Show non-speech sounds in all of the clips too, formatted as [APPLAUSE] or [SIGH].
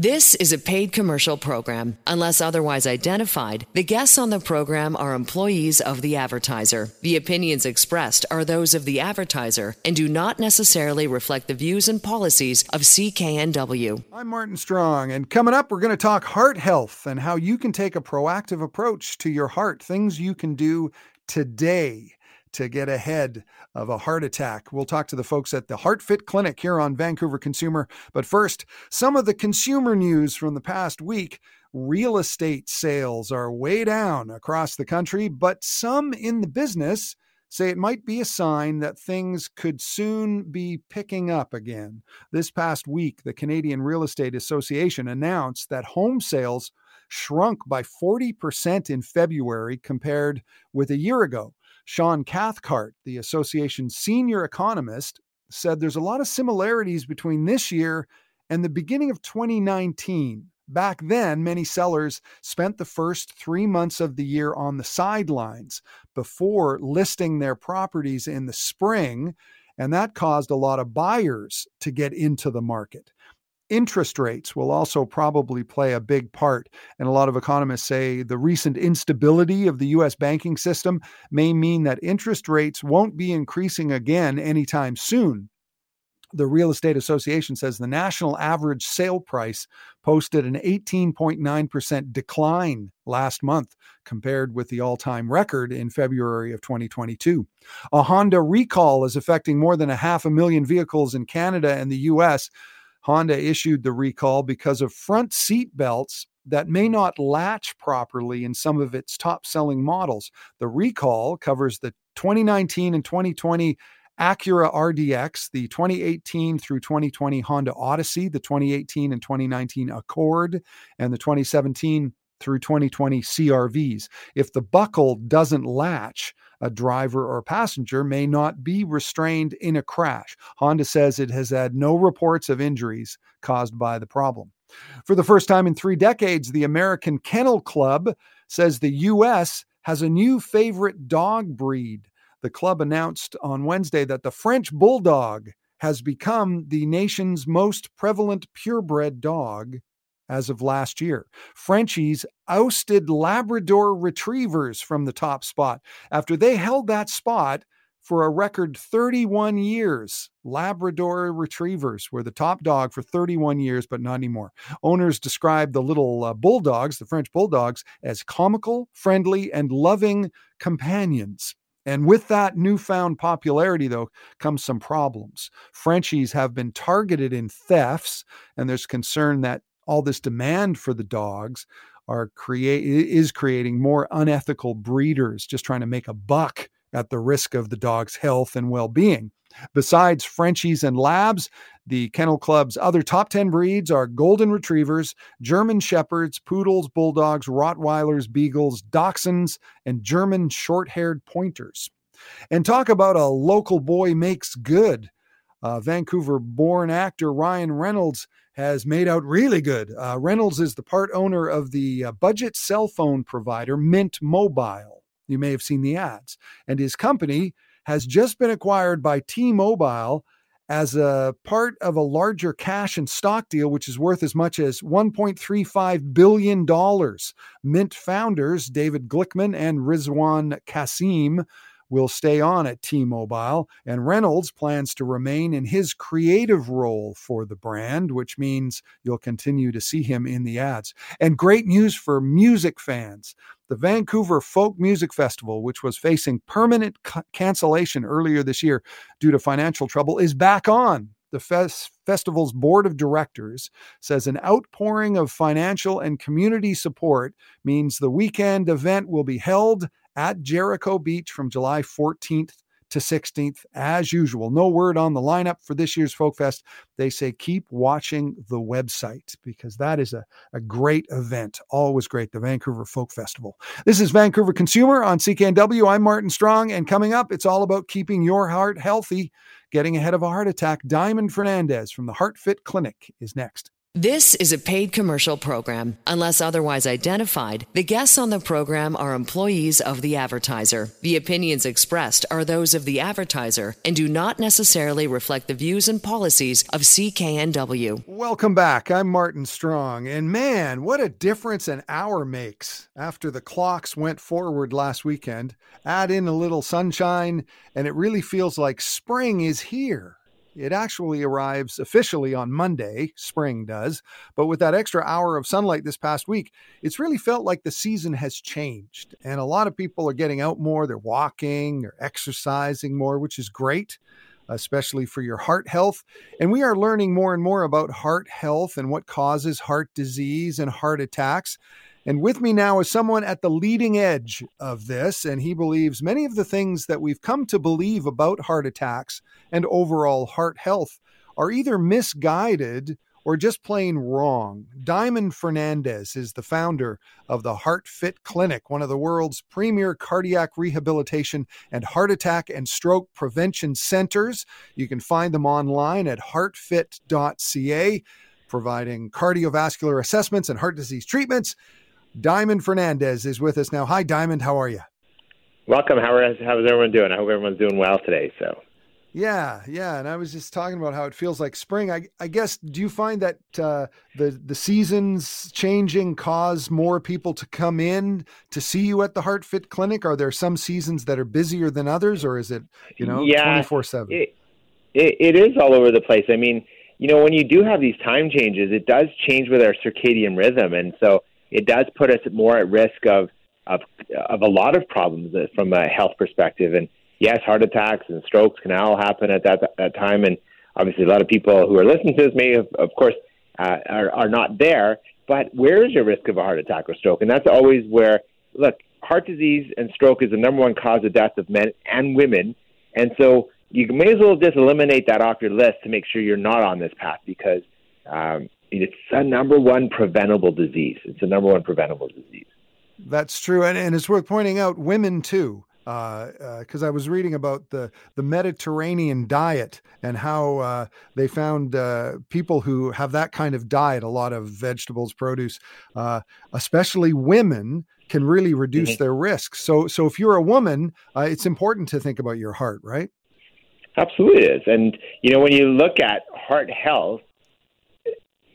This is a paid commercial program. Unless otherwise identified, the guests on the program are employees of the advertiser. The opinions expressed are those of the advertiser and do not necessarily reflect the views and policies of CKNW. I'm Martin Strong, and coming up, we're going to talk heart health and how you can take a proactive approach to your heart, things you can do today to get ahead of a heart attack. We'll talk to the folks at the HeartFit Clinic here on Vancouver Consumer. But first, some of the consumer news from the past week. Real estate sales are way down across the country, but some in the business say it might be a sign that things could soon be picking up again. This past week, the Canadian Real Estate Association announced that home sales shrunk by 40% in February compared with a year ago. Shaun Cathcart, the association's senior economist, said there's a lot of similarities between this year and the beginning of 2019. Back then, many sellers spent the first three months of the year on the sidelines before listing their properties in the spring, and that caused a lot of buyers to get into the market. Interest rates will also probably play a big part. And a lot of economists say the recent instability of the US banking system may mean that interest rates won't be increasing again anytime soon. The Real Estate Association says the national average sale price posted an 18.9% decline last month compared with the all time record in February of 2022. A Honda recall is affecting more than a half a million vehicles in Canada and the US. Honda issued the recall because of front seat belts that may not latch properly in some of its top selling models. The recall covers the 2019 and 2020 Acura RDX, the 2018 through 2020 Honda Odyssey, the 2018 and 2019 Accord, and the 2017 through 2020 CRVs. If the buckle doesn't latch, a driver or passenger may not be restrained in a crash. Honda says it has had no reports of injuries caused by the problem. For the first time in three decades, the American Kennel Club says the U.S. has a new favorite dog breed. The club announced on Wednesday that the French Bulldog has become the nation's most prevalent purebred dog as of last year. Frenchies ousted Labrador retrievers from the top spot after they held that spot for a record 31 years. Labrador retrievers were the top dog for 31 years, but not anymore. Owners describe the little uh, bulldogs, the French bulldogs, as comical, friendly, and loving companions. And with that newfound popularity, though, comes some problems. Frenchies have been targeted in thefts, and there's concern that all this demand for the dogs are create is creating more unethical breeders just trying to make a buck at the risk of the dog's health and well-being. Besides Frenchies and Labs, the Kennel Club's other top 10 breeds are Golden Retrievers, German Shepherds, Poodles, Bulldogs, Rottweilers, Beagles, Dachshunds, and German short haired pointers. And talk about a local boy makes good. Uh, Vancouver born actor Ryan Reynolds has made out really good. Uh, Reynolds is the part owner of the uh, budget cell phone provider Mint Mobile. You may have seen the ads. And his company has just been acquired by T Mobile as a part of a larger cash and stock deal, which is worth as much as $1.35 billion. Mint founders David Glickman and Rizwan Kassim will stay on at T Mobile, and Reynolds plans to remain in his creative role for the brand, which means you'll continue to see him in the ads. And great news for music fans. The Vancouver Folk Music Festival, which was facing permanent c- cancellation earlier this year due to financial trouble, is back on the fest- festival's board of directors says an outpouring of financial and community support means the weekend event will be held at Jericho Beach from July 14th to 16th, as usual. No word on the lineup for this year's Folk Fest. They say keep watching the website because that is a, a great event. Always great, the Vancouver Folk Festival. This is Vancouver Consumer on CKNW. I'm Martin Strong, and coming up, it's all about keeping your heart healthy. Getting ahead of a heart attack, Diamond Fernandes from the HeartFit Clinic is next. This is a paid commercial program. Unless otherwise identified, the guests on the program are employees of the advertiser. The opinions expressed are those of the advertiser and do not necessarily reflect the views and policies of CKNW. Welcome back. I'm Martin Strong. And man, what a difference an hour makes after the clocks went forward last weekend. Add in a little sunshine, and it really feels like spring is here. It actually arrives officially on Monday, spring does. But with that extra hour of sunlight this past week, it's really felt like the season has changed. And a lot of people are getting out more. They're walking they're exercising more, which is great, especially for your heart health. And we are learning more and more about heart health and what causes heart disease and heart attacks. And with me now is someone at the leading edge of this, and he believes many of the things that we've come to believe about heart attacks and overall heart health are either misguided or just plain wrong. Diamond Fernandes is the founder of the Heart Fit Clinic, one of the world's premier cardiac rehabilitation and heart attack and stroke prevention centers. You can find them online at heartfit.ca, providing cardiovascular assessments and heart disease treatments. Diamond Fernandes is with us now. Hi, Diamond. How are you? Welcome. How is, how is everyone doing? I hope everyone's doing well today. So. Yeah, yeah, and I was just talking about how it feels like spring. I, I guess do you find that uh, the the seasons changing cause more people to come in to see you at the Heart Fit Clinic? Are there some seasons that are busier than others, or is it you know twenty four seven? It is all over the place. I mean, you know, when you do have these time changes, it does change with our circadian rhythm, and so it does put us more at risk of of of a lot of problems from a health perspective. And yes, heart attacks and strokes can all happen at that that time. And obviously, a lot of people who are listening to this may, have, of course, uh, are are not there. But where is your risk of a heart attack or stroke? And that's always where look. Heart disease and stroke is the number one cause of death of men and women, and so you may as well just eliminate that off your list to make sure you're not on this path because um, it's a number one preventable disease. It's a number one preventable disease. That's true, and, and it's worth pointing out women too, because uh, uh, I was reading about the the Mediterranean diet and how uh, they found uh, people who have that kind of diet, a lot of vegetables, produce, uh, especially women, can really reduce mm-hmm. their risks. So, so if you're a woman, uh, it's important to think about your heart, right? Absolutely is, and you know when you look at heart health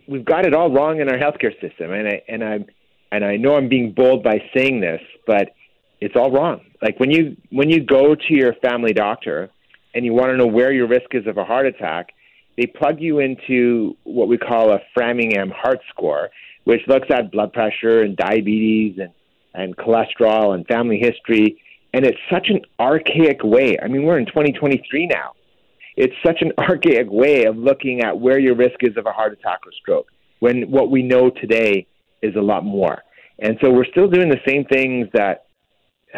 we've got it all wrong in our healthcare system, and I and I and I know I'm being bold by saying this, but it's all wrong. Like when you when you go to your family doctor and you want to know where your risk is of a heart attack, they plug you into what we call a Framingham heart score, which looks at blood pressure and diabetes and and cholesterol and family history. And it's such an archaic way. I mean, we're in 2023 now it's such an [LAUGHS] archaic way of looking at where your risk is of a heart attack or stroke when what we know today is a lot more. And so we're still doing the same things that [SIGHS]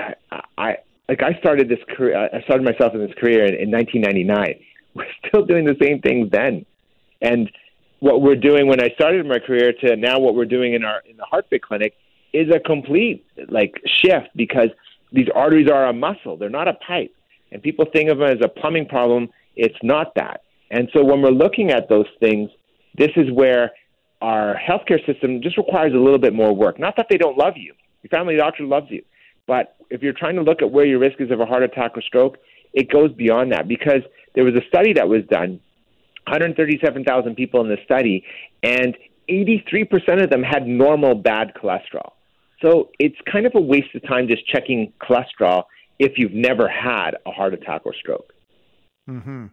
I like. I started this career. I started myself in this career in, in 1999. [LAUGHS] We're still doing the same things then, and what we're doing when I started my career to now what we're doing in our in the HeartFit clinic is a complete like shift because these arteries are a muscle; they're not a pipe. And people think of them as a plumbing problem it's not that. And so when we're looking at those things, this is where our healthcare system just requires a little bit more work. Not that they don't love you, your family doctor loves you. But if you're trying to look at where your risk is of a heart attack or stroke, it goes beyond that because there was a study that was done 137,000 people in the study, and 83% of them had normal bad cholesterol. So it's kind of a waste of time just checking cholesterol if you've never had a heart attack or stroke. Mm-hmm.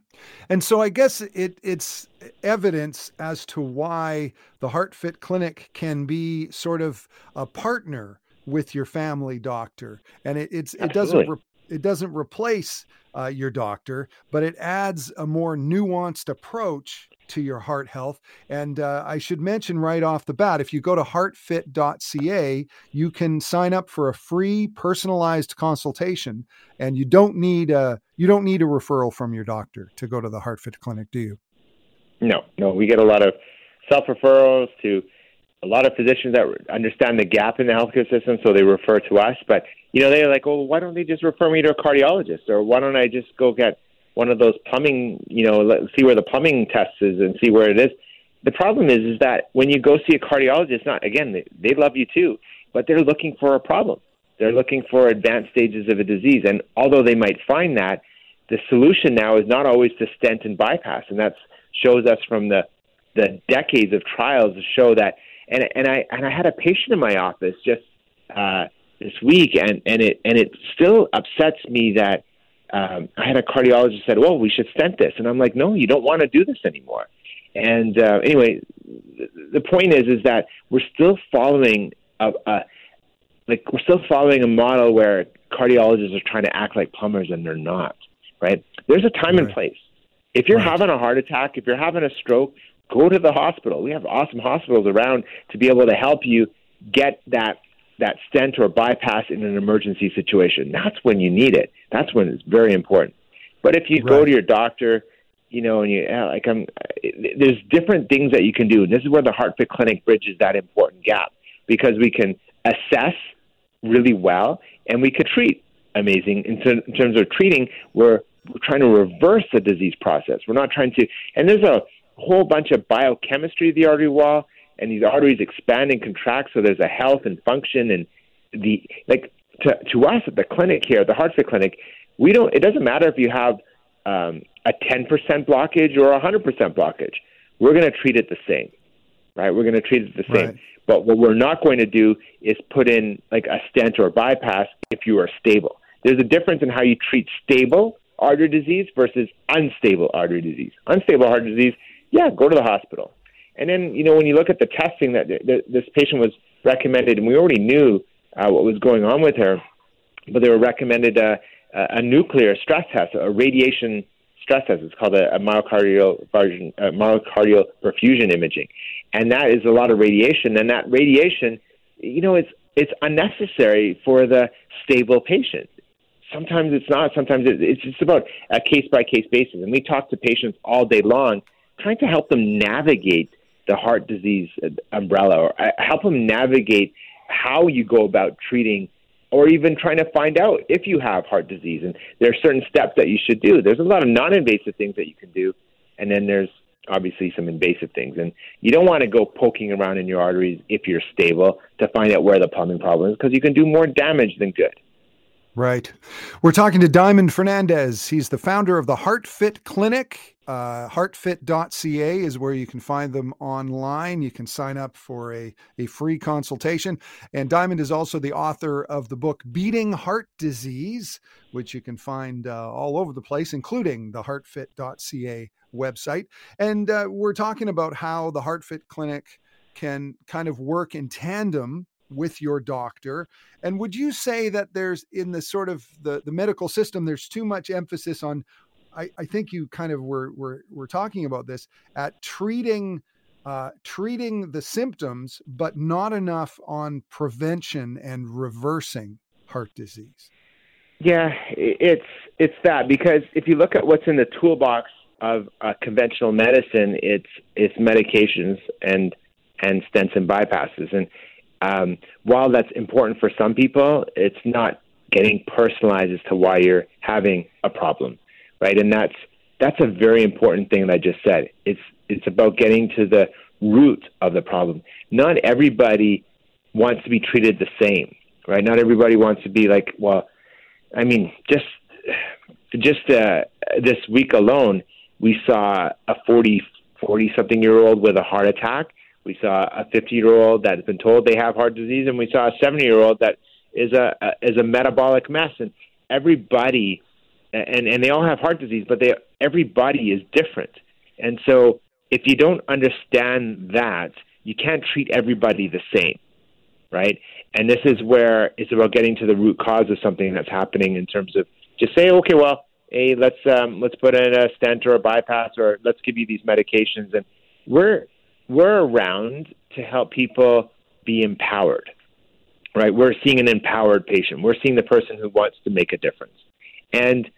And so I guess it it's evidence as to why the Heart Fit Clinic can be sort of a partner with your family doctor, and it, it's Absolutely. it doesn't re- it doesn't replace uh, your doctor, but it adds a more nuanced approach to your heart health. And uh, I should mention right off the bat if you go to heartfit.ca, you can sign up for a free personalized consultation and you don't need a you don't need a referral from your doctor to go to the HeartFit clinic, do you? No, no, we get a lot of self referrals to a lot of physicians that understand the gap in the healthcare system, so they refer to us. But you know, they're like, "Well, why don't they just refer me to a cardiologist, or why don't I just go get one of those plumbing, you know, let, see where the plumbing test is and see where it is. the problem is is that when you go see a cardiologist, not again they, they love you too, but they're looking for a problem. They're looking for advanced stages of a disease, and although they might find that, the solution now is not always to stent and bypass, and that shows us from the the decades of trials to show that. And and I and I had a patient in my office just uh, this week, and and it and it still upsets me that um, I had a cardiologist said, "Well, we should stent this," and I'm like, "No, you don't want to do this anymore." And uh, anyway, the point is is that we're still following a, a like we're still following a model where cardiologists are trying to act like plumbers and they're not. Right? There's a time right. and place. If you're right. having a heart attack, if you're having a stroke, go to the hospital. We have awesome hospitals around to be able to help you get that that stent or bypass in an emergency situation. That's when you need it. That's when it's very important. But if you right. go to your doctor, you know, and you like, I'm, there's different things that you can do. And this is where the HeartFit Clinic bridges that important gap because we can assess really well and we could treat amazing in, ter- in terms of treating. We're, we're trying to reverse the disease process. We're not trying to, and there's a whole bunch of biochemistry of the artery wall and these arteries expand and contract so there's a health and function and the like to to us at the clinic here, the HeartFit clinic, we don't it doesn't matter if you have um, a 10% blockage or a 100% blockage. We're going to treat it the same. Right? We're going to treat it the same. Right. But what we're not going to do is put in like a stent or a bypass if you are stable. There's a difference in how you treat stable artery disease versus unstable artery disease. Unstable heart disease, yeah, go to the hospital. And then, you know, when you look at the testing that this patient was recommended, and we already knew uh, what was going on with her, but they were recommended a, a nuclear stress test, a radiation stress test. It's called a, a myocardial, a myocardial perfusion imaging, and that is a lot of radiation. And that radiation, you know, it's it's unnecessary for the stable patient. Sometimes it's not. Sometimes it's just about a case by case basis. And we talk to patients all day long, trying to help them navigate the heart disease umbrella or uh, help them navigate how you go about treating or even trying to find out if you have heart disease. And there are certain steps that you should do. There's a lot of non invasive things that you can do, and then there's obviously some invasive things. And you don't want to go poking around in your arteries if you're stable to find out where the plumbing problem is because you can do more damage than good. Right. We're talking to Diamond Fernandes. He's the founder of the HeartFit Clinic. Uh, heartfit.ca is where you can find them online. You can sign up for a, a free consultation. And Diamond is also the author of the book Beating Heart Disease, which you can find uh, all over the place, including the heartfit.ca website. And uh, we're talking about how the HeartFit Clinic can kind of work in tandem with your doctor and would you say that there's in the sort of the, the medical system there's too much emphasis on I, I think you kind of were, were were talking about this at treating uh, treating the symptoms, but not enough on prevention and reversing heart disease. Yeah, it's it's that because if you look at what's in the toolbox of uh, conventional medicine, it's it's medications and and stents and bypasses, and um, while that's important for some people, it's not getting personalized as to why you're having a problem, right? And that's that's a very important thing that I just said. It's it's about getting to the root of the problem. Not everybody wants to be treated the same, right? Not everybody wants to be like, well, I mean, just just uh, this week alone, we saw a 40 40 something year old with a heart attack we saw a 50 year old that has been told they have heart disease, and we saw a 70 year old that is a, a is a metabolic mess. And everybody, and and they all have heart disease, but they everybody is different. And so, if you don't understand that, you can't treat everybody the same, right? And this is where it's about getting to the root cause of something that's happening in terms of just say, okay, well, hey, let's um, let's put in a stent or a bypass, or let's give you these medications, and we're we're around to help people be empowered, right? We're seeing an empowered patient. We're seeing the person who wants to make a difference. And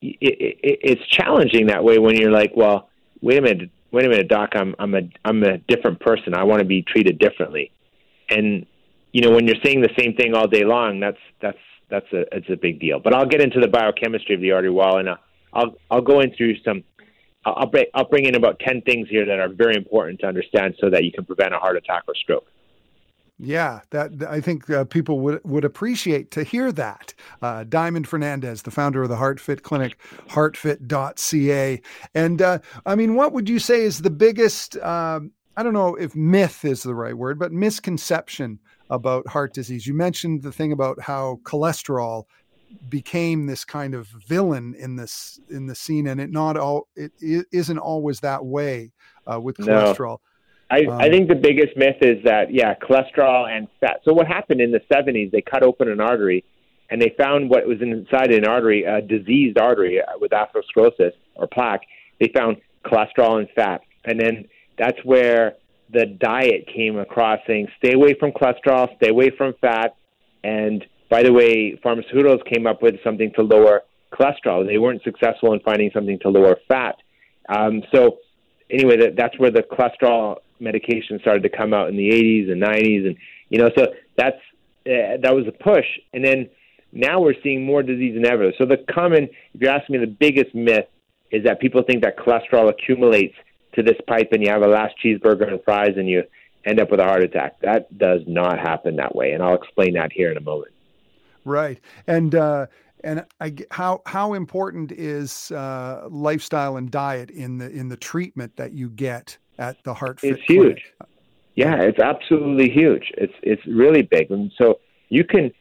it, it, it's challenging that way when you're like, well, wait a minute, wait a minute, doc, I'm, I'm a, I'm a different person. I want to be treated differently. And, you know, when you're saying the same thing all day long, that's, that's, that's a, it's a big deal. But I'll get into the biochemistry of the artery wall and I'll, I'll, I'll go into some I'll bring, I'll bring in about 10 things here that are very important to understand so that you can prevent a heart attack or stroke. Yeah, that I think uh, people would would appreciate to hear that. Uh, Diamond Fernandes, the founder of the HeartFit Clinic, heartfit.ca. And uh, I mean, what would you say is the biggest, um, I don't know if myth is the right word, but misconception about heart disease? You mentioned the thing about how cholesterol became this kind of villain in this in the scene, and it not all it, it isn't always that way uh, with cholesterol. No. I, um, I think the biggest myth is that yeah, cholesterol and fat. So what happened in the 70s? They cut open an artery, and they found what was inside an artery, a diseased artery uh, with atherosclerosis or plaque. They found cholesterol and fat, and then that's where the diet came across saying stay away from cholesterol, stay away from fat, and by the way, pharmaceuticals came up with something to lower cholesterol. They weren't successful in finding something to lower fat. Um, so anyway, that, that's where the cholesterol medication started to come out in the 80s and 90s, and you know, so that's uh, that was a push. And then now we're seeing more disease than ever. So the common, if you're asking me, the biggest myth is that people think that cholesterol accumulates to this pipe, and you have a last cheeseburger and fries, and you end up with a heart attack. That does not happen that way, and I'll explain that here in a moment. Right, and uh, and I, how how important is uh, lifestyle and diet in the in the treatment that you get at the Heart It's huge. Yeah, it's absolutely huge. It's it's really big, and so you can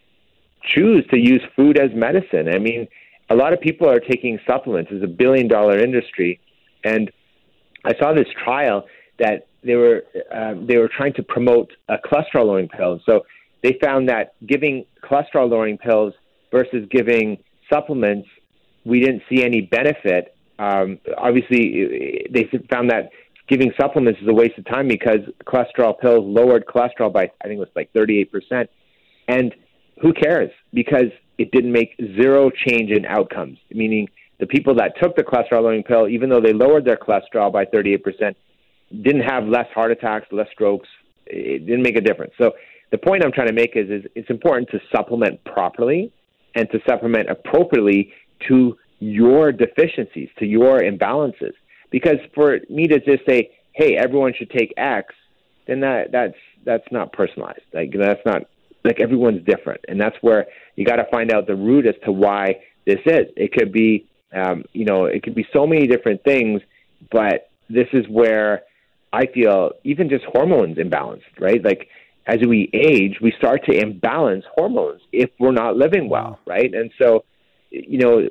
choose to use food as medicine. I mean, a lot of people are taking supplements. It's a billion dollar industry, and I saw this trial that they were um, they were trying to promote a cholesterol lowering pill. So they found that giving cholesterol lowering pills versus giving supplements, we didn't see any benefit. Um, obviously, they found that giving supplements is a waste of time because cholesterol pills lowered cholesterol by I think it was like 38 percent, and who cares because it didn't make zero change in outcomes. Meaning the people that took the cholesterol lowering pill, even though they lowered their cholesterol by 38 percent, didn't have less heart attacks, less strokes. It didn't make a difference. So the point I'm trying to make is, is it's important to supplement properly and to supplement appropriately to your deficiencies, to your imbalances. Because for me to just say, "Hey, everyone should take X," then that that's that's not personalized. Like that's not like everyone's different, and that's where you got to find out the root as to why this is. It could be, um, you know, it could be so many different things, but this is where I feel even just hormones imbalanced, right? Like as we age, we start to imbalance hormones if we're not living well, right? And so, you know,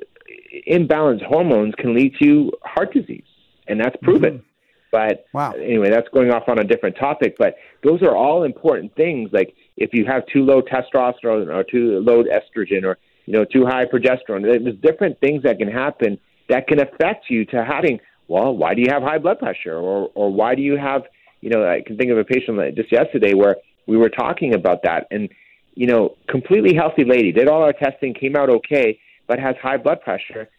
imbalanced hormones can lead to heart disease, and that's proven. Mm-hmm. But wow. anyway, that's going off on a different topic. But those are all important things. Like if you have too low testosterone or too low estrogen or you know too high progesterone, there's different things that can happen that can affect you to having. Well, why do you have high blood pressure, or or why do you have you know I can think of a patient just yesterday where we were talking about that, and you know, completely healthy lady did all our testing, came out okay, but has high blood pressure,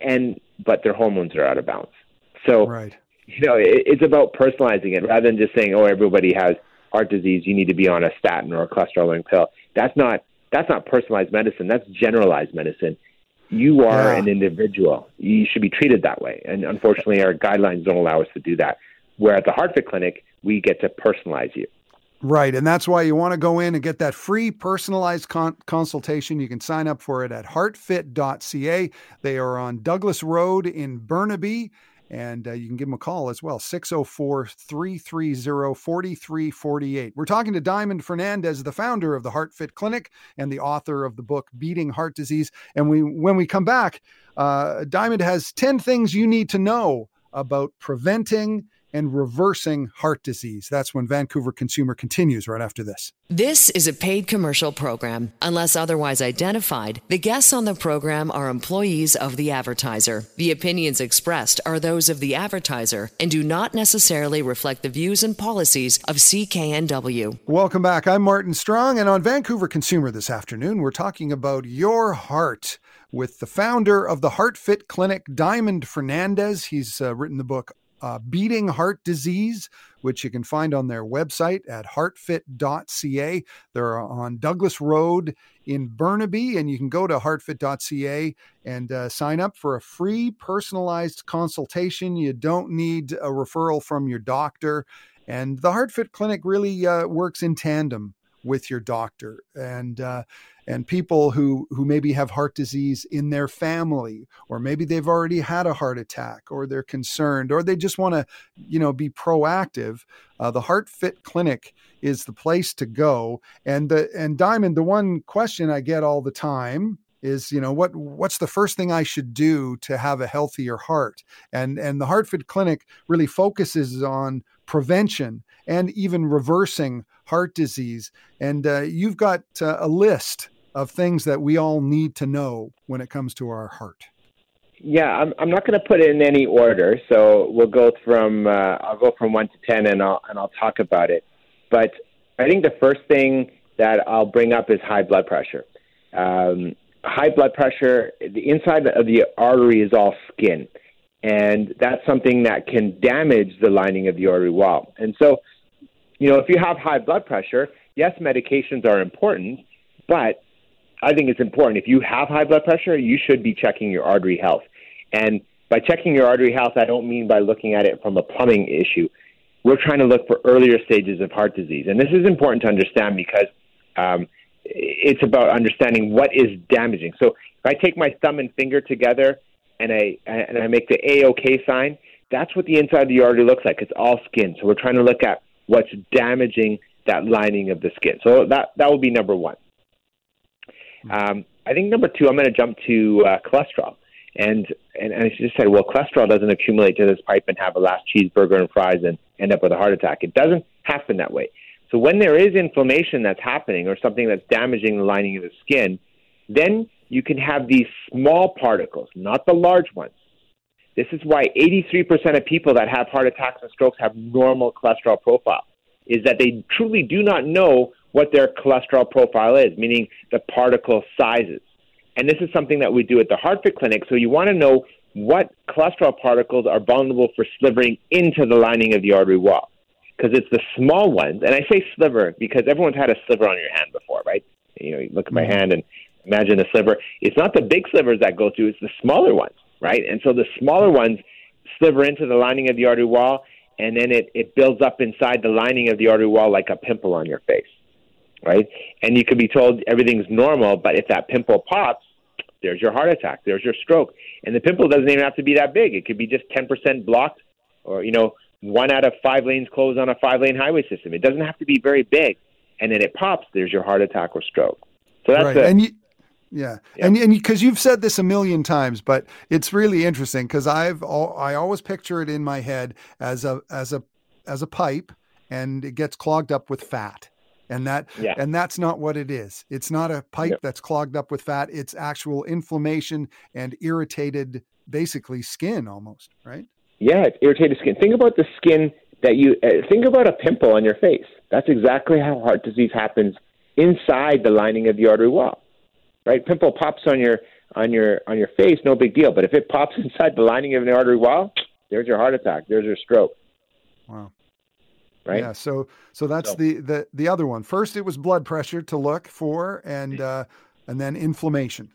and but their hormones are out of balance. So, right. you know, it, it's about personalizing it rather than just saying, "Oh, everybody has heart disease. You need to be on a statin or a cholesterol lowering pill." That's not that's not personalized medicine. That's generalized medicine. You are yeah. an individual. You should be treated that way. And unfortunately, our guidelines don't allow us to do that. Where at the HeartFit Clinic, we get to personalize you. Right. And that's why you want to go in and get that free personalized con- consultation. You can sign up for it at heartfit.ca. They are on Douglas Road in Burnaby. And uh, you can give them a call as well, 604 330 4348. We're talking to Diamond Fernandes, the founder of the HeartFit Clinic and the author of the book Beating Heart Disease. And we, when we come back, uh, Diamond has 10 things you need to know about preventing and reversing heart disease. That's when Vancouver Consumer continues right after this. This is a paid commercial program. Unless otherwise identified, the guests on the program are employees of the advertiser. The opinions expressed are those of the advertiser and do not necessarily reflect the views and policies of CKNW. Welcome back. I'm Martin Strong, and on Vancouver Consumer this afternoon, we're talking about your heart with the founder of the HeartFit Clinic, Diamond Fernandes. He's uh, written the book uh, Beating Heart Disease, which you can find on their website at heartfit.ca. They're on Douglas Road in Burnaby, and you can go to heartfit.ca and uh, sign up for a free personalized consultation. You don't need a referral from your doctor. And the HeartFit Clinic really uh, works in tandem with your doctor and uh, and people who who maybe have heart disease in their family or maybe they've already had a heart attack or they're concerned or they just want to you know be proactive uh, the heart fit clinic is the place to go and the and diamond the one question i get all the time is you know what what's the first thing i should do to have a healthier heart? And and the heart fit clinic really focuses on prevention and even reversing heart disease. And uh, you've got uh, a list of things that we all need to know when it comes to our heart. Yeah i'm, I'm not going to put it in any order so we'll go from uh, i'll go from 1 to 10 and i'll and i'll talk about it. But i think the first thing that i'll bring up is high blood pressure. Um, high blood pressure, the inside of the artery is all skin. And that's something that can damage the lining of the artery wall. And so, you know, if you have high blood pressure, yes, medications are important, but I think it's important. If you have high blood pressure, you should be checking your artery health. And by checking your artery health, I don't mean by looking at it from a plumbing issue. We're trying to look for earlier stages of heart disease. And this is important to understand because um, it's about understanding what is damaging. So if I take my thumb and finger together and I and I make the A-OK sign, that's what the inside of the artery looks like. It's all skin. So we're trying to look at what's damaging that lining of the skin. So that that will be number one. Um, I think number two, I'm going to jump to uh, cholesterol. And, and and I just said, well, cholesterol doesn't accumulate to this pipe and have a last cheeseburger and fries and end up with a heart attack. It doesn't happen that way. So when there is inflammation that's happening or something that's damaging the lining of the skin, then you can have these small particles, not the large ones. This is why 83% of people that have heart attacks and strokes have normal cholesterol profile, is that they truly do not know what their cholesterol profile is, meaning the particle sizes. And this is something that we do at the HeartFit Clinic. So you want to know what cholesterol particles are vulnerable for slivering into the lining of the artery wall because it's the small ones. And I say sliver because everyone's had a sliver on your hand before, right? You know, you look at my mm-hmm. hand and imagine a sliver. It's not the big slivers that go through; it's the smaller ones, right? And so the smaller ones sliver into the lining of the artery wall, and then it it builds up inside the lining of the artery wall like a pimple on your face, right? And you could be told everything's normal, but if that pimple pops, there's your heart attack, there's your stroke, and the pimple doesn't even have to be that big. It could be just ten percent blocked, or you know one out of five lanes closed on a five lane highway system. It doesn't have to be very big. And then it pops, there's your heart attack or stroke. So that's right. it. And you, yeah. And and because you've said this a million times, but it's really interesting because I've I always picture it in my head as a as a as a pipe and it gets clogged up with fat. And that yeah. and that's not what it is. It's not a pipe yep. that's clogged up with fat. It's actual inflammation and irritated basically skin almost, right? Yeah, it's irritated skin. Think about the skin that you uh, think about a pimple on your face. That's exactly how heart disease happens inside the lining of the artery wall. Right? Pimple pops on your on your on your face, no big deal. But if it pops [LAUGHS] inside the lining of the artery wall, there's your heart attack. There's your stroke. Wow. Right. Yeah. So so that's so. the the the other one. First, it was blood pressure to look for, and uh, and then inflammation.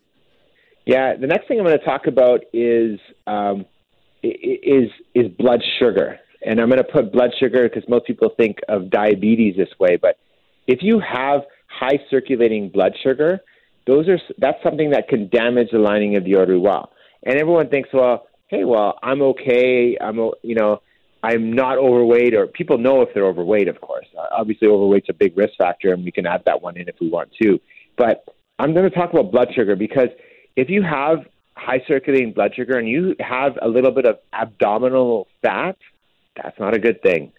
Yeah. The next thing I'm going to talk about is um, is is blood sugar. And I'm going to put blood sugar because most people think of diabetes this way, but if you have high circulating blood sugar, those are that's something that can damage the lining of the artery wall. And everyone thinks, well, hey, well, I'm okay. I'm you know, I'm not overweight, or people know if they're overweight. Of course, uh, obviously, overweight's a big risk factor, and we can add that one in if we want to. But I'm going to talk about blood sugar because if you have high circulating blood sugar and you have a little bit of abdominal fat, that's not a good thing,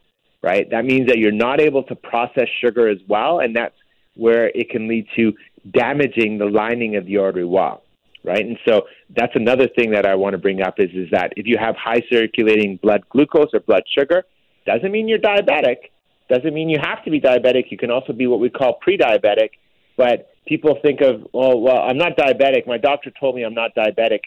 right? That means that you're not able to process sugar as well, and that's where it can lead to damaging the lining of the artery wall, right? And so that's another thing that I want to bring up is is that if you have high circulating blood glucose or blood sugar, doesn't mean you're diabetic, doesn't mean you have to be diabetic. You can also be what we call pre-diabetic, but people think of, oh, well, I'm not diabetic. My doctor told me I'm not diabetic,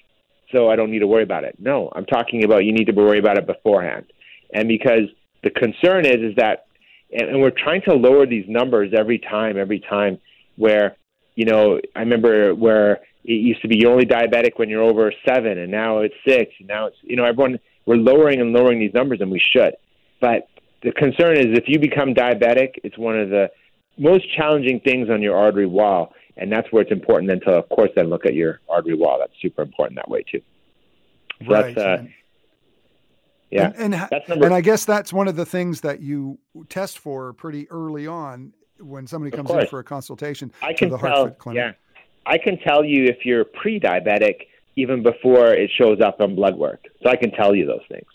so I don't need to worry about it. No, I'm talking about you need to worry about it beforehand. and because the concern is is that, and, and we're trying to lower these numbers every time, every time. Where, you know, I remember where it used to be you're only diabetic when you're over seven, and now it's six, and now it's you know everyone we're lowering and lowering these numbers, and we should. But the concern is if you become diabetic, it's one of the most challenging things on your artery wall, and that's where it's important then to, of course, then look at your artery wall. That's super important that way too. So right. That's, uh, yeah, and and, and, I guess that's one of the things that you test for pretty early on when somebody comes in for a consultation. I can the tell. Clinic. Yeah, I can tell you if you're pre-diabetic even before it shows up on blood work. So I can tell you those things.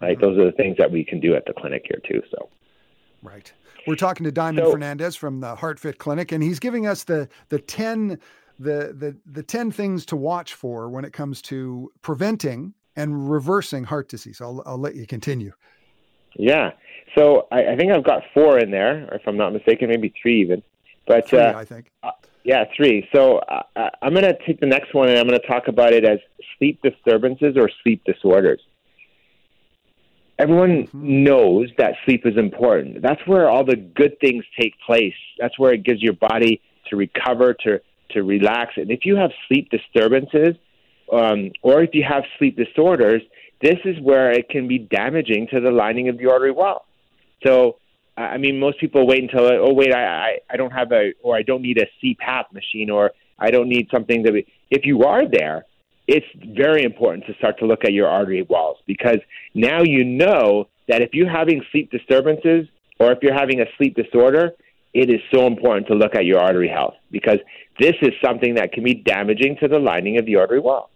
Right, mm-hmm. those are the things that we can do at the clinic here too. So, right. We're talking to Diamond so, Fernandes from the HeartFit Clinic, and he's giving us the the ten the the the ten things to watch for when it comes to preventing and reversing heart disease. I'll I'll let you continue. Yeah. So I, I think I've got four in there, if I'm not mistaken, maybe three even. But three, uh, I think. Uh, yeah, three. So uh, I'm going to take the next one and I'm going to talk about it as sleep disturbances or sleep disorders everyone mm-hmm. knows that sleep is important. That's where all the good things take place. That's where it gives your body to recover, to to relax. And if you have sleep disturbances, um, or if you have sleep disorders, this is where it can be damaging to the lining of the artery wall. So, I mean, most people wait until oh wait, I I, don't have a or I don't need a CPAP machine or I don't need something that. Be, if you are there, it's very important to start to look at your artery walls because now you know that if you're having sleep disturbances or if you're having a sleep disorder, it is so important to look at your artery health because this is something that can be damaging to the lining of the artery wall,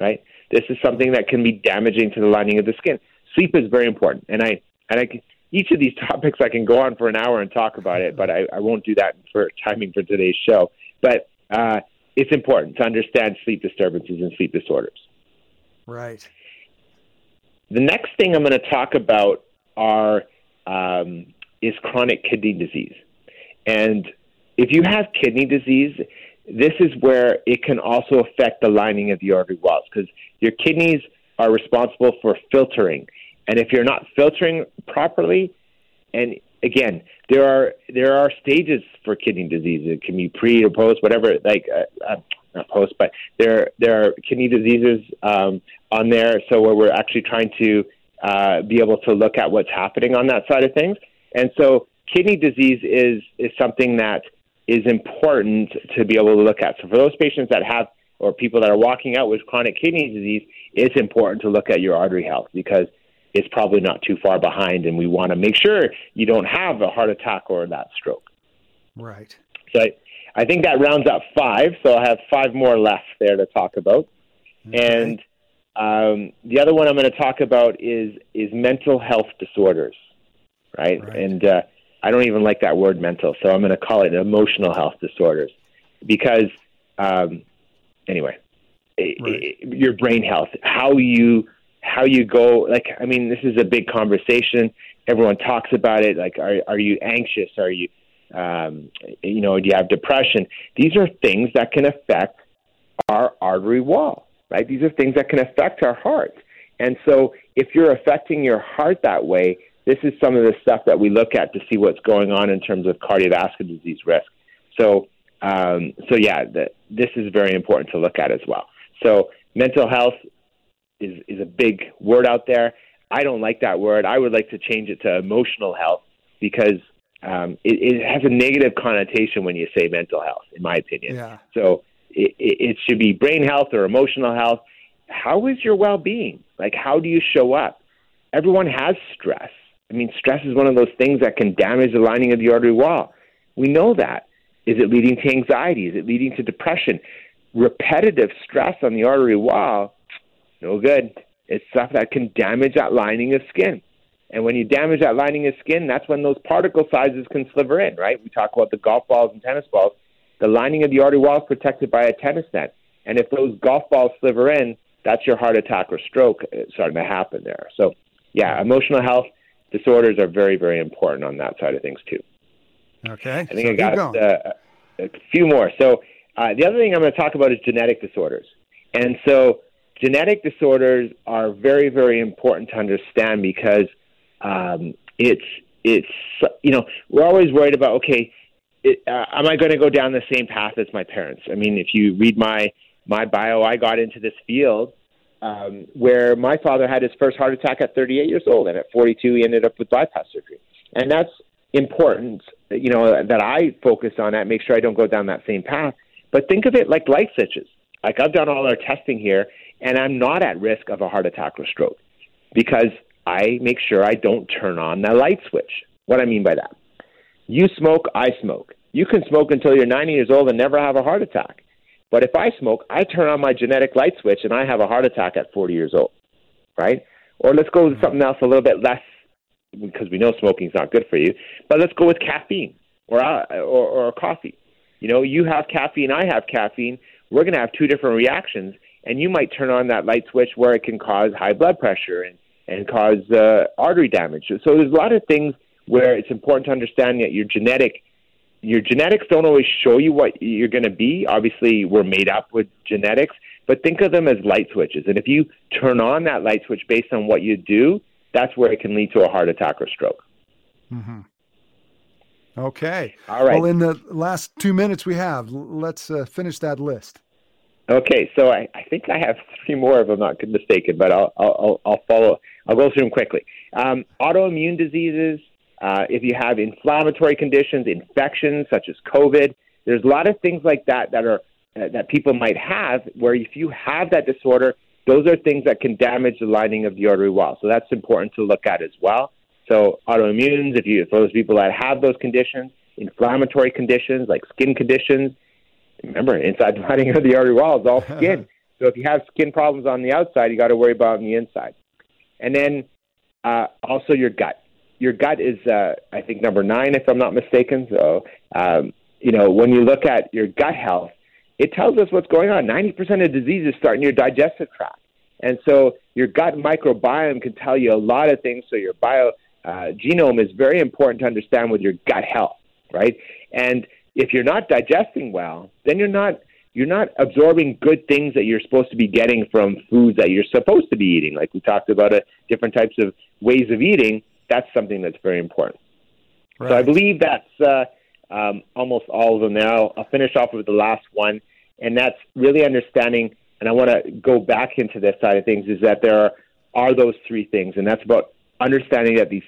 right? This is something that can be damaging to the lining of the skin. Sleep is very important, and I and I each of these [LAUGHS] topics I can go on for an hour and talk about it, but I, I won't do that for [LAUGHS] timing for today's show. But uh, it's important to understand sleep disturbances and sleep disorders. Right. The next thing I'm going to talk about are um, is chronic kidney disease, and if you have kidney disease, this is where it can also affect the lining of the artery walls because your kidneys are responsible for filtering, and if you're not filtering properly, and again, there are there are stages for kidney disease. It can be pre or post, whatever. Like uh, uh, not post, but there there are kidney diseases um, on there. So where we're actually trying to uh, be able to look at what's happening on that side of things. And so kidney disease is is something that is important to be able to look at. So for those patients that have or people that are walking out with chronic kidney disease, it's important to look at your artery health because it's probably not too far behind, and we want to make sure you don't have a heart attack or that stroke. Right. So I, I think that rounds up five. So I have five more left there to talk about, okay. and um, the other one I'm going to talk about is is mental health disorders, right? right. And uh, I don't even like that word mental, so I'm going to call it emotional health disorders. Because um, anyway, right. your brain health, how you how you go like i mean this is a big conversation. Everyone talks about it like are are you anxious? Are you um you know do you have depression? These are things that can affect our artery wall right? These are things that can affect our heart and so if you're affecting your heart that way this is some of the stuff that we look at to see what's going on in terms of cardiovascular disease risk so um so yeah the, this is very important to look at as well so mental health is is a big word out there. I don't like that word. I would like to change it to emotional health because um, it, it has a negative connotation when you say mental health, in my opinion. Yeah. So it, it should be brain health or emotional health. How is your well being? Like, how do you show up? Everyone has stress. I mean, stress is one of those things that can damage the lining of the artery wall. We know that. Is it leading to anxiety? Is it leading to depression? Repetitive stress on the artery wall no good. It's stuff that can damage that lining of skin. And when you damage that lining of skin, that's when those particle sizes can sliver in, right? We talk about the golf balls and tennis balls. The lining of the artery wall is protected by a tennis net. And if those golf balls sliver in, that's your heart attack or stroke starting to happen there. So, yeah, emotional health disorders are very, very important on that side of things, too. Okay. I think so I got uh, a few more. So, uh, the other thing I'm going to talk about is genetic disorders. And so, genetic disorders are very, very important to understand because Um, it's it's you know we're always worried about okay, it, uh, am I going to go down the same path as my parents? I mean, if you read my my bio, I got into this field um, where my father had his first heart attack at 38 years old, and at 42 he ended up with bypass surgery, and that's important. You know that I focus on that, make sure I don't go down that same path. But think of it like light switches. Like I've done all our testing here, and I'm not at risk of a heart attack or stroke because I make sure I don't turn on the light switch. What I mean by that? You smoke, I smoke. You can smoke until you're 90 years old and never have a heart attack. But if I smoke, I turn on my genetic light switch and I have a heart attack at 40 years old, right? Or let's go with something else a little bit less, because we know smoking is not good for you. But let's go with caffeine or uh, or, or coffee. You know, you have caffeine, I have caffeine. We're going to have two different reactions, and you might turn on that light switch where it can cause high blood pressure and and cause uh, artery damage. So there's a lot of things where it's important to understand that your genetic your genetics don't always show you what you're going to be. Obviously, we're made up with genetics, but think of them as light switches. And if you turn on that light switch based on what you do, that's where it can lead to a heart attack or stroke. Mm-hmm. Okay. All right. Well, in the last two minutes we have, let's uh, finish that list. Okay, so I, I think I have [LAUGHS] three more if I'm not mistaken, but I'll I'll, I'll follow. I'll go through them quickly. Um, autoimmune diseases. Uh, if you have inflammatory conditions, infections such as COVID, there's a lot of things like that that are uh, that people might have. Where if you have that disorder, those are things that can damage the lining of the artery wall. So that's important to look at as well. So autoimmunes, if you for those people that have those conditions, inflammatory conditions like skin conditions, remember, inside the [LAUGHS] lining of the artery wall is all [LAUGHS] skin. so if you have skin problems on the outside, you got to worry about on the inside. And then uh, also your gut. Your gut is, uh, I think, number nine, if I'm not mistaken. So, um, you know, when you look at your gut health, it tells us what's going on. 90% of diseases start in your digestive tract. And so your gut microbiome can tell you a lot of things. So your bio uh, genome is very important to understand with your gut health, right? And if you're not digesting well, then you're not you're not absorbing good things that you're supposed to be getting from foods that you're supposed to be eating. Like we talked about, uh, different types of ways of eating. That's something that's very important. Right. So I believe that's uh, um, almost all of them. Now I'll finish off with the last one, and that's really understanding. And I want to go back into this side of things. Is that there are, are those three things, and that's about understanding that these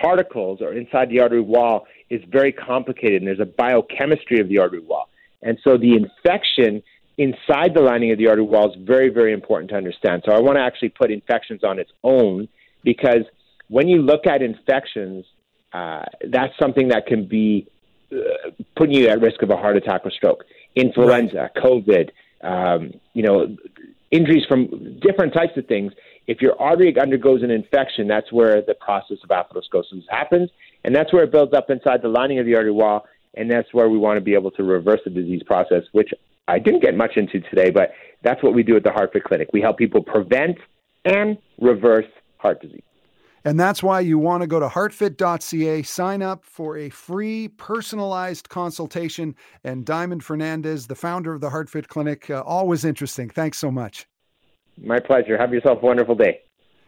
particles are inside the artery wall is very complicated, and there's a biochemistry of the artery wall. And so the infection inside the lining of the artery wall is very, very important to understand. So I want to actually put infections on its own because when you look at infections, uh, that's something that can be uh, putting you at risk of a heart attack or stroke. Influenza, right. COVID, um, you know, injuries from different types of things. If your artery undergoes an infection, that's where the process of atherosclerosis happens, and that's where it builds up inside the lining of the artery wall, and that's where we want to be able to reverse the disease process, which I didn't get much into today, but that's what we do at the HeartFit Clinic. We help people prevent and reverse heart disease. And that's why you want to go to heartfit.ca, sign up for a free personalized consultation. And Diamond Fernandes, the founder of the HeartFit Clinic, uh, always interesting. Thanks so much. My pleasure. Have yourself a wonderful day.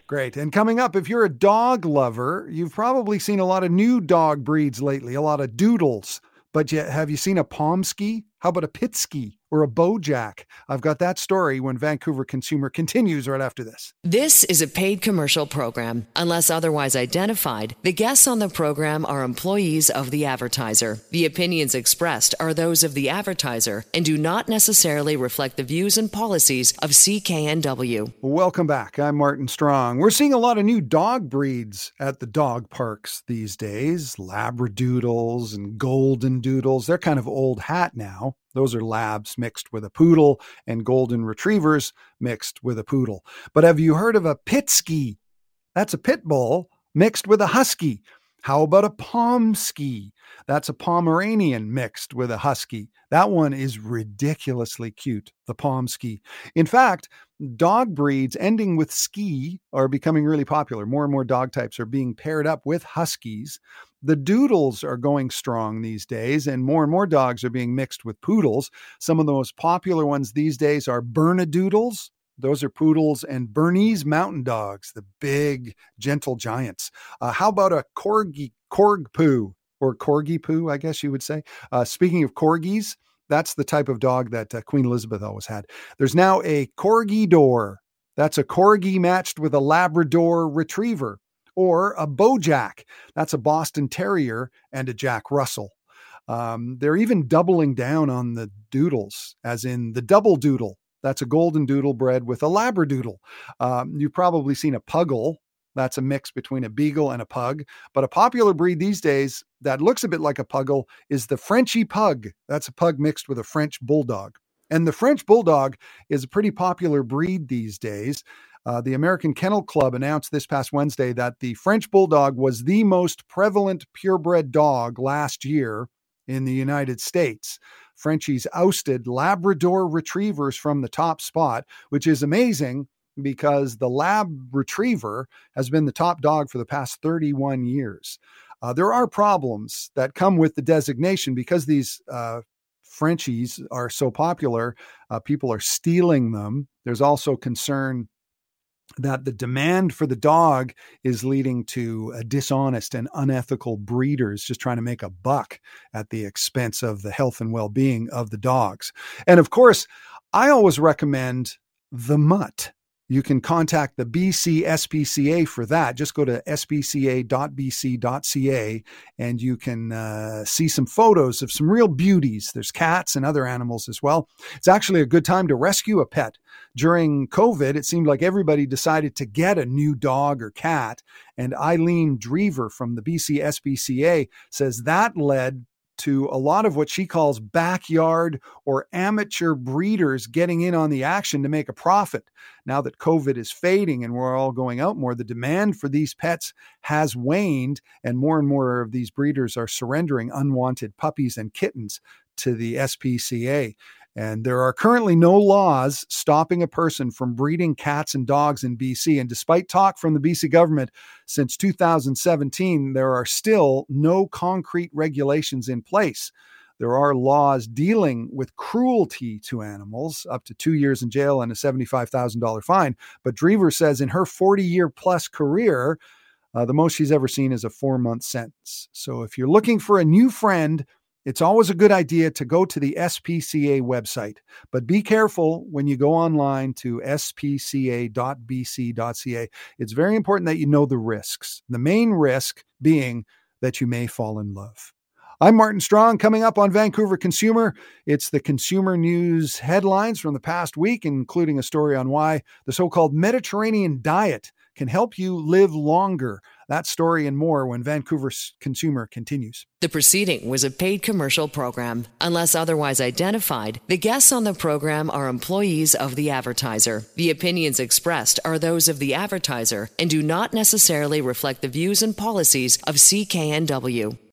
Great. And coming up, if you're a dog lover, you've probably seen a lot of new dog breeds lately, a lot of doodles. But you, have you seen a Pomsky? How about a Pitsky? Or a Bojack? I've got that story when Vancouver Consumer [LAUGHS] continues right after this. This is a paid commercial program. Unless otherwise identified, the guests on the program are employees of the advertiser. The opinions expressed are those of the advertiser and do not necessarily reflect the views and policies of CKNW. Welcome back. I'm Martin Strong. We're seeing a lot of new dog breeds at the dog parks these days Labradoodles and Golden Doodles. They're kind of old hat now. Those are labs mixed with a poodle and golden retrievers mixed with a poodle. But have you heard of a Pitsky? That's a pit bull mixed with a husky. How about a Pomsky? That's a Pomeranian mixed with a husky. That one is ridiculously cute, the Pomsky. In fact, dog breeds ending with ski are becoming really popular. More and more dog types are being paired up with huskies. The doodles are going strong these days, and more and more dogs are being mixed with poodles. Some of the most popular ones these days are Bernedoodles Those are poodles and Bernese mountain dogs, the big, gentle giants. Uh, how about a corgi, corg poo, or corgi poo, I guess you would say? Uh, speaking of corgis, that's the type of dog that uh, Queen Elizabeth always had. There's now a corgidor. That's a corgi matched with a Labrador retriever, or a Bojack. That's a Boston Terrier and a Jack Russell. Um, they're even doubling down on the doodles, as in the double doodle. That's a golden doodle bred with a labradoodle. Um, you've probably seen a puggle. That's a mix between a beagle and a pug. But a popular breed these days that looks a bit like a puggle is the Frenchy pug. That's a pug mixed with a French bulldog. And the French bulldog is a pretty popular breed these days. Uh, the American Kennel Club announced this past Wednesday that the French bulldog was the most prevalent purebred dog last year in the United States. Frenchies ousted Labrador retrievers from the top spot, which is amazing because the Lab Retriever has been the top dog for the past 31 years. Uh, there are problems that come with the designation because these uh, Frenchies are so popular. Uh, people are stealing them. There's also concern that the demand for the dog is leading to uh, dishonest and unethical breeders just trying to make a buck at the expense of the health and well being of the dogs. And of course, I always recommend the mutt. You can contact the BC SPCA for that. Just go to spca.bc.ca and you can uh, see some photos of some real beauties. There's cats and other animals as well. It's actually a good time to rescue a pet. During COVID, it seemed like everybody decided to get a new dog or cat. And Eileen Drever from the BC SPCA says that led to a lot of what she calls backyard or amateur breeders getting in on the action to make a profit. Now that COVID is fading and we're all going out more, the demand for these pets has waned, and more and more of these breeders are surrendering unwanted puppies and kittens to the SPCA. And there are currently no laws stopping a person from breeding cats and dogs in BC. And despite talk from the BC government since 2017, there are still no concrete regulations in place. There are laws dealing with cruelty to animals, up to two years in jail and a $75,000 fine. But Drever says in her 40 year plus career, uh, the most she's ever seen is a four month sentence. So if you're looking for a new friend, it's always a good idea to go to the SPCA website, but be careful when you go online to spca.bc.ca. It's very important that you know the risks. The main risk being that you may fall in love. I'm Martin Strong. Coming up on Vancouver Consumer, it's the consumer news headlines from the past week, including a story on why the so called Mediterranean diet can help you live longer. That story and more when Vancouver's Consumer continues. The proceeding was a paid commercial program. Unless otherwise identified, the guests on the program are employees of the advertiser. The opinions expressed are those of the advertiser and do not necessarily reflect the views and policies of CKNW.